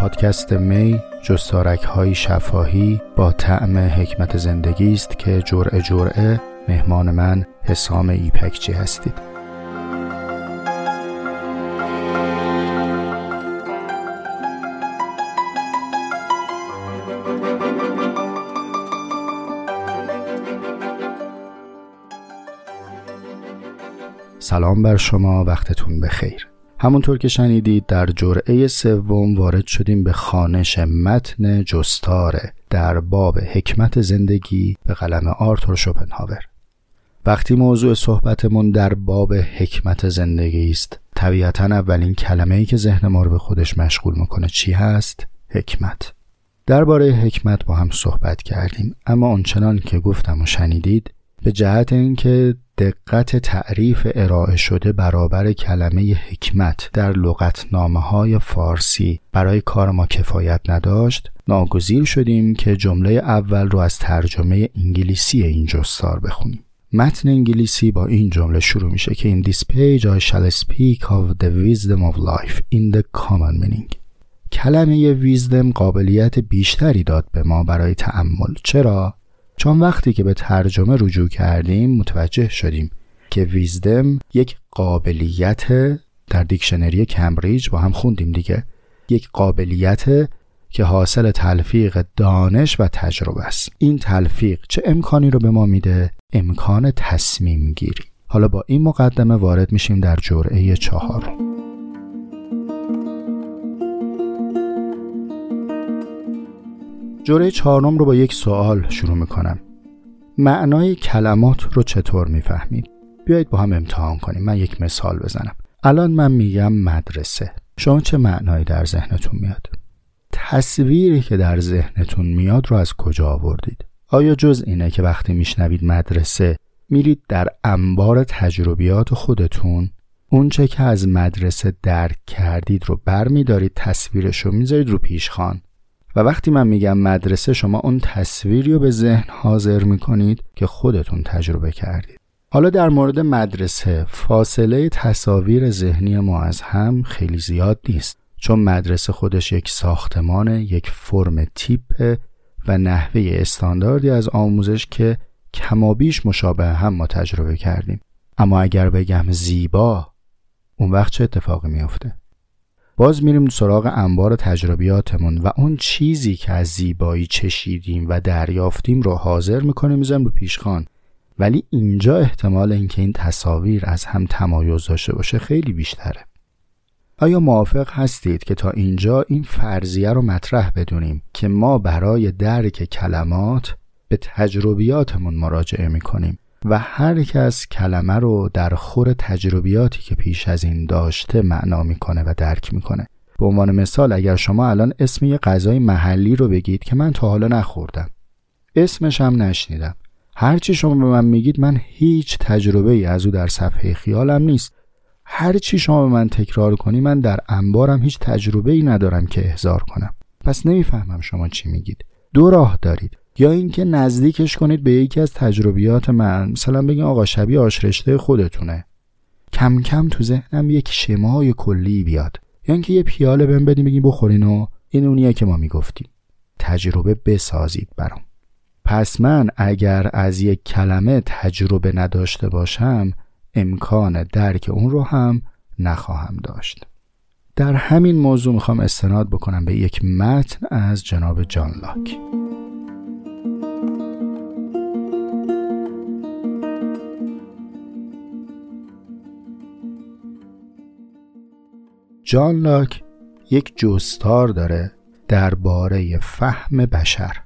پادکست می جستارک های شفاهی با طعم حکمت زندگی است که جرعه جرعه مهمان من حسام ایپکچی هستید. سلام بر شما وقتتون بخیر. همونطور که شنیدید در جرعه سوم وارد شدیم به خانش متن جستاره در باب حکمت زندگی به قلم آرتور شوپنهاور وقتی موضوع صحبتمون در باب حکمت زندگی است طبیعتا اولین کلمه ای که ذهن ما رو به خودش مشغول می‌کنه چی هست؟ حکمت درباره حکمت با هم صحبت کردیم اما اونچنان که گفتم و شنیدید به جهت اینکه دقت تعریف ارائه شده برابر کلمه حکمت در لغتنامه های فارسی برای کار ما کفایت نداشت ناگزیر شدیم که جمله اول رو از ترجمه انگلیسی این جستار بخونیم. متن انگلیسی با این جمله شروع میشه که In this page I shall speak of the wisdom of life in the common meaning. کلمه ویزدم قابلیت بیشتری داد به ما برای تعمل چرا؟ چون وقتی که به ترجمه رجوع کردیم متوجه شدیم که ویزدم یک قابلیت در دیکشنری کمبریج با هم خوندیم دیگه. یک قابلیت که حاصل تلفیق دانش و تجربه است. این تلفیق چه امکانی رو به ما میده؟ امکان تصمیم گیری. حالا با این مقدمه وارد میشیم در جرعه چهار جوره چهارم رو با یک سوال شروع می‌کنم معنای کلمات رو چطور می‌فهمید؟ بیایید با هم امتحان کنیم من یک مثال بزنم الان من میگم مدرسه شما چه معنایی در ذهنتون میاد؟ تصویری که در ذهنتون میاد رو از کجا آوردید؟ آیا جز اینه که وقتی میشنوید مدرسه میرید در انبار تجربیات خودتون اونچه که از مدرسه درک کردید رو بر میدارید تصویرش رو می‌ذارید رو پیشخان و وقتی من میگم مدرسه شما اون تصویری رو به ذهن حاضر می‌کنید که خودتون تجربه کردید. حالا در مورد مدرسه فاصله تصاویر ذهنی ما از هم خیلی زیاد نیست چون مدرسه خودش یک ساختمان یک فرم تیپ و نحوه استانداردی از آموزش که کمابیش مشابه هم ما تجربه کردیم. اما اگر بگم زیبا اون وقت چه اتفاقی میافته؟ باز میریم سراغ انبار تجربیاتمون و اون چیزی که از زیبایی چشیدیم و دریافتیم رو حاضر می‌کنیم می‌ذاریم رو پیشخان. ولی اینجا احتمال اینکه این تصاویر از هم تمایز داشته باشه خیلی بیشتره. آیا موافق هستید که تا اینجا این فرضیه رو مطرح بدونیم که ما برای درک کلمات به تجربیاتمون مراجعه می‌کنیم؟ و هر کس کلمه رو در خور تجربیاتی که پیش از این داشته معنا می‌کنه و درک می‌کنه. به عنوان مثال اگر شما الان اسم یه غذای محلی رو بگید که من تا حالا نخوردم. اسمش هم نشنیدم. هرچی شما به من میگید من هیچ تجربه ای از او در صفحه خیالم نیست. هرچی شما به من تکرار کنی من در انبارم هیچ تجربه ای ندارم که احضار کنم. پس نمی‌فهمم شما چی میگید. دو راه دارید. یا اینکه نزدیکش کنید به یکی از تجربیات من. مثلا بگین آقا شبیه آشرشته خودتونه. کم کم تو ذهنم یک شمای کلی بیاد. یا اینکه یه پیاله بهم بدین بگین بخورین و این اونیه که ما می‌گفتیم. تجربه بسازید برام. پس من اگر از یک کلمه تجربه نداشته باشم امکان درک اون رو هم نخواهم داشت. در همین موضوع می‌خوام استناد بکنم به یک متن از جناب جان لاک. جان لاک یک جستار داره درباره فهم بشر.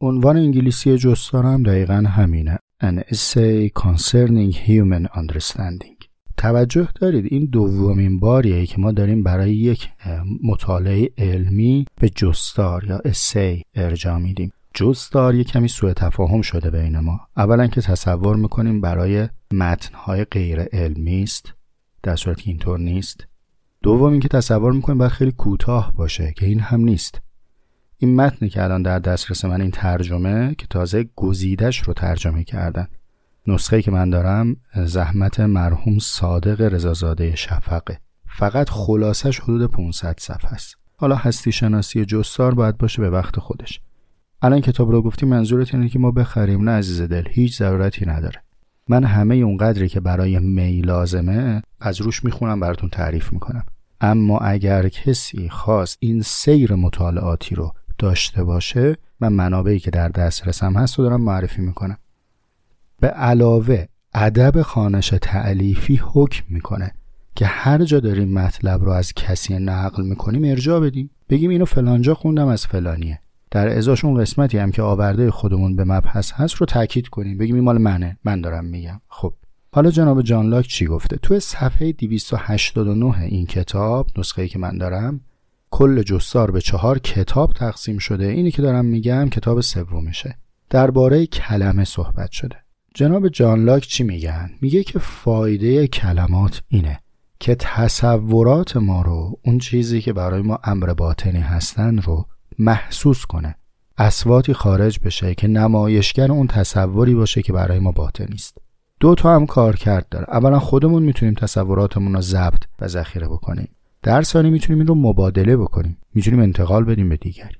عنوان انگلیسی جستار هم دقیقا همینه. An essay concerning human understanding. توجه دارید این دومین باریه که ما داریم برای یک مطالعه علمی به جستار یا اسی ارجاع میدیم. جستار یک کمی سوء تفاهم شده بین ما. اولا که تصور می‌کنیم برای متنهای غیر علمی است در صورتی که اینطور نیست. دوم اینکه تصور می‌کنیم باید خیلی کوتاه باشه که این هم نیست. این متنی که الان در دسترس من این ترجمه که تازه گزیدش رو ترجمه کردن. نسخه که من دارم زحمت مرحوم صادق رضازاده شفقه. فقط خلاصش حدود 500 صفحه است. حالا هستی شناسی جستار باید باشه به وقت خودش. الان کتاب رو گفتی منظورت اینه که ما بخریم نه عزیز دل هیچ ضرورتی نداره. من همه اون قدری که برای می لازمه از روش می‌خونم براتون تعریف می‌کنم. اما اگر کسی خواست این سیر مطالعاتی رو داشته باشه من منابعی که در دسترسم هست رو دارم معرفی می‌کنم. به علاوه ادب خانش تعلیفی حکم می‌کنه که هر جا داریم مطلب رو از کسی نقل می‌کنیم ارجاع بدیم. بگیم اینو فلانجا خوندم از فلانیه. در ازاش اون قسمتی هم که آورده خودمون به مبحث هست رو تاکید کنیم. بگیم این مال منه. من دارم میگم. خب. حالا جناب جان لاک چی گفته؟ تو صفحه 289 این کتاب نسخه که من دارم کل جستار به چهار کتاب تقسیم شده. اینی که دارم میگم کتاب سومشه. درباره کلمه صحبت شده. جناب جان لاک چی میگن؟ میگه که فایده کلمات اینه که تصورات ما رو اون چیزی که برای ما امر باطنی هستن رو محسوس کنه. اسواتی خارج بشه که نمایشگر اون تصوری باشه که برای ما باطنی است دو تا هم کار کرد داره. اولا خودمون می‌تونیم تصوراتمون رو ضبط و ذخیره بکنیم. در ثانی می‌تونیم این رو مبادله بکنیم. می‌تونیم انتقال بدیم به دیگری.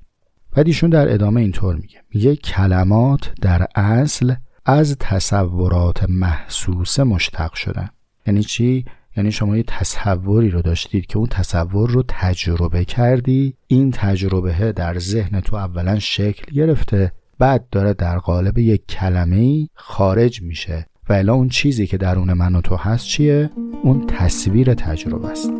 بعد ایشون در ادامه اینطور میگه. میگه کلمات در اصل از تصورات محسوسه مشتق شدن. یعنی چی؟ یعنی شما یه تصوری رو داشتید که اون تصور رو تجربه کردی این تجربه در ذهن تو اولا شکل گرفته بعد داره در قالب یک کلمه خارج میشه و الا اون چیزی که درون من و تو هست چیه؟ اون تصویر تجربه است.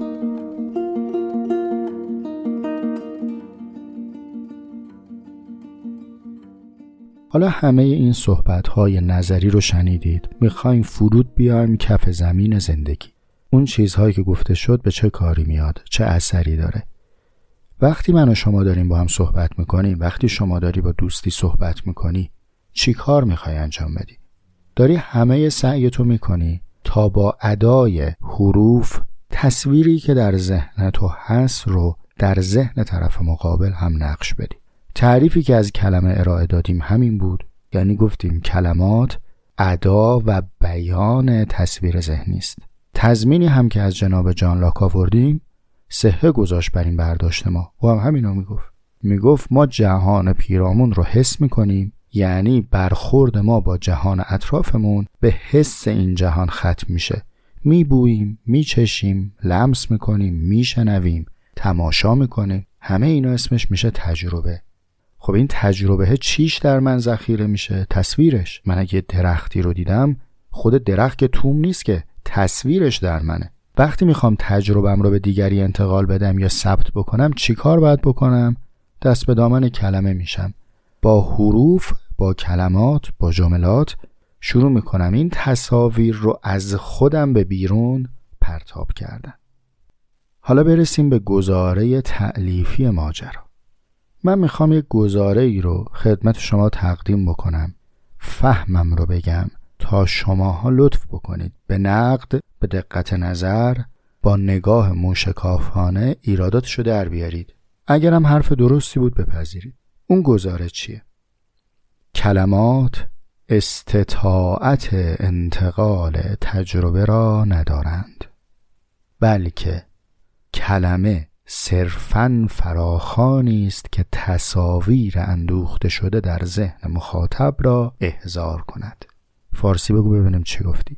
حالا همه این صحبت های نظری رو شنیدید. می‌خوایم فرود بیایم کف زمین زندگی. اون چیزهایی که گفته شد به چه کاری میاد چه اثری داره. وقتی من و شما داریم با هم صحبت می‌کنیم وقتی شما داری با دوستی صحبت می‌کنی چی کار می‌خوای انجام بدی؟ داری همه سعی تو می‌کنی تا با ادای حروف تصویری که در ذهن تو هست رو در ذهن طرف مقابل هم نقش بدی. تعریفی که از کلمه ارائه دادیم همین بود. یعنی گفتیم کلمات ادا و بیان تصویر ذهنی است. تضمینی هم که از جناب جان لاک آوردیم صحه گذاشت بر این برداشت ما. او هم همینو می‌گفت. می‌گفت ما جهان پیرامون رو حس می‌کنیم یعنی برخورد ما با جهان اطرافمون به حس این جهان ختم میشه. میبوییم میچشیم لمس می‌کنیم میشنویم تماشا می‌کنیم همه اینا اسمش میشه تجربه. خب این تجربه چیش در من ذخیره میشه؟ تصویرش. من اگه درختی رو دیدم خود درخت که توم نیست که. تصویرش در منه. وقتی می‌خوام تجربم رو به دیگری انتقال بدم یا ثبت بکنم چیکار باید بکنم؟ دست به دامن کلمه میشم. با حروف با کلمات با جملات شروع می‌کنم. این تصاویر رو از خودم به بیرون پرتاب کردن. حالا برسیم به گزاره تعلیفی ماجرا. من می‌خوام یک گزاره ای رو خدمت شما تقدیم بکنم. فهمم رو بگم. تا شماها لطف بکنید. به نقد به دقت نظر با نگاه موشکافانه ایرادات شده در بیارید. اگرم حرف درستی بود بپذیرید. اون گزاره چیه؟ کلمات استطاعت انتقال تجربه را ندارند بلکه کلمه صرفا فراخانی است که تصاویر اندوخته شده در ذهن مخاطب را احضار کند. فارسی بگو ببینیم چی گفتی.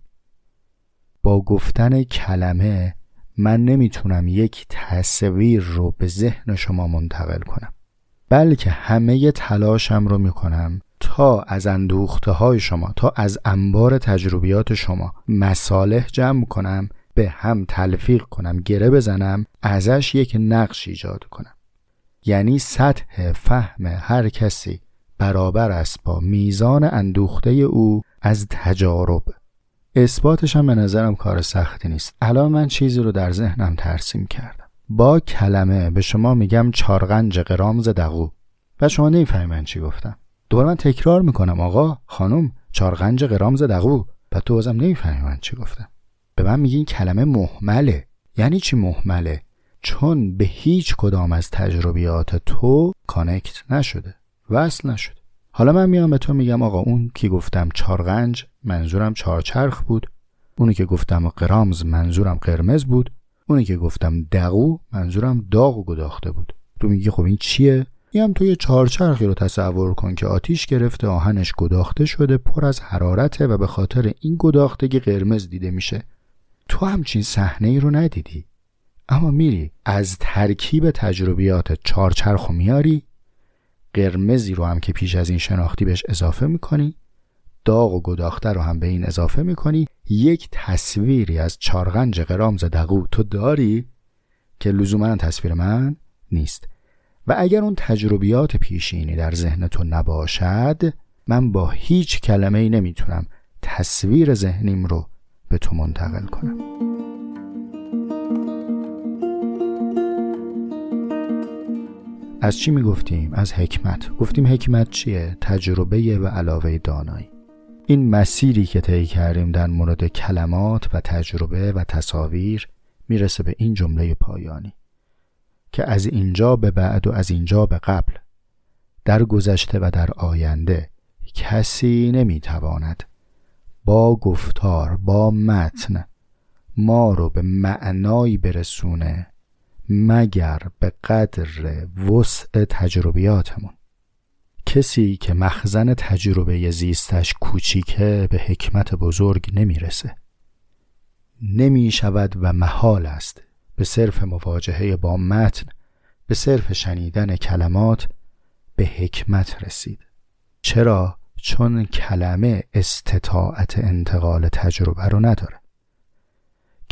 با گفتن کلمه من نمی‌تونم یک تصویر رو به ذهن شما منتقل کنم. بلکه همه تلاشم رو می‌کنم تا از اندوخته های شما تا از انبار تجربیات شما مصالح جمع کنم به هم تلفیق کنم گره بزنم ازش یک نقش ایجاد کنم. یعنی سطح فهم هر کسی برابر است با میزان اندوخته او از تجارب. اثباتش هم به نظرم کار سختی نیست. الان من چیزی رو در ذهنم ترسیم کردم. با کلمه به شما میگم چارغنج قرامز دقو. و شما نمی‌فهمی من چی گفتم. دوباره من تکرار می‌کنم آقا خانم چارغنج قرامز دقو. و تو بازم نمی‌فهمی من چی گفتم. به من میگی این کلمه محمله. یعنی چی محمله؟ چون به هیچ کدام از تجربیات تو کانکت نشده. وصل نشده حالا من میام به تو میگم آقا اون که گفتم چارغنج منظورم چارچرخ بود. اونی که گفتم قرامز منظورم قرمز بود. اونی که گفتم دقو منظورم داغ و گداخته بود. تو میگی خب این چیه؟ هم تو یه چهارچرخی رو تصور کن که آتیش گرفته آهنش گداخته شده پر از حرارته و به خاطر این گداختگی قرمز دیده میشه. تو همچین صحنه ای رو ندیدی. اما میری از ترکیب تجربیات چهارچرخ و میاری قرمزی رو هم که پیش از این شناختی بهش اضافه می‌کنی داغ و گداخته رو هم به این اضافه می‌کنی یک تصویری از چارغنج قرامز دقو تو داری که لزوما تصویر من نیست. و اگر اون تجربیات پیشینی در ذهن تو نباشد من با هیچ کلمه ای نمی‌تونم تصویر ذهنیم رو به تو منتقل کنم. از چی می‌گفتیم؟ از حکمت گفتیم حکمت چیه؟ تجربه و علاوه دانایی این مسیری که طی کردیم در مورد کلمات و تجربه و تصاویر می‌رسه به این جمله پایانی که از اینجا به بعد و از اینجا به قبل در گذشته و در آینده کسی نمی‌تواند با گفتار با متن ما رو به معنایی برسونه مگر به قدر وسع تجربیاتمون. کسی که مخزن تجربه زیستش کوچیکه به حکمت بزرگ نمی‌رسه. نمی شود و محال است به صرف مواجهه با متن به صرف شنیدن کلمات به حکمت رسید. چرا؟ چون کلمه استطاعت انتقال تجربه رو نداره.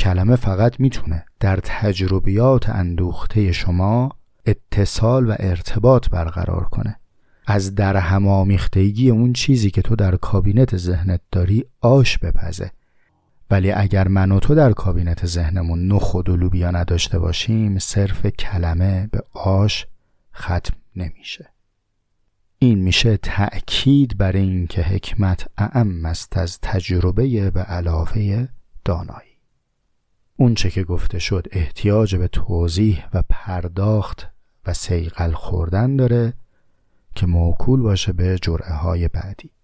کلمه فقط می‌تونه در تجربیات اندوخته شما اتصال و ارتباط برقرار کنه. از در همامیختگی اون چیزی که تو در کابینت ذهنت داری آش بپزه. ولی اگر من و تو در کابینت ذهنمون نخود و لوبیا نداشته باشیم صرف کلمه به آش ختم نمیشه. این میشه تأکید بر این که حکمت اعم است از تجربه به علاوه دانایی. اونچه که گفته شد احتیاج به توضیح و پرداخت و سیقل خوردن داره که موکول باشه به جرعه های بعدی.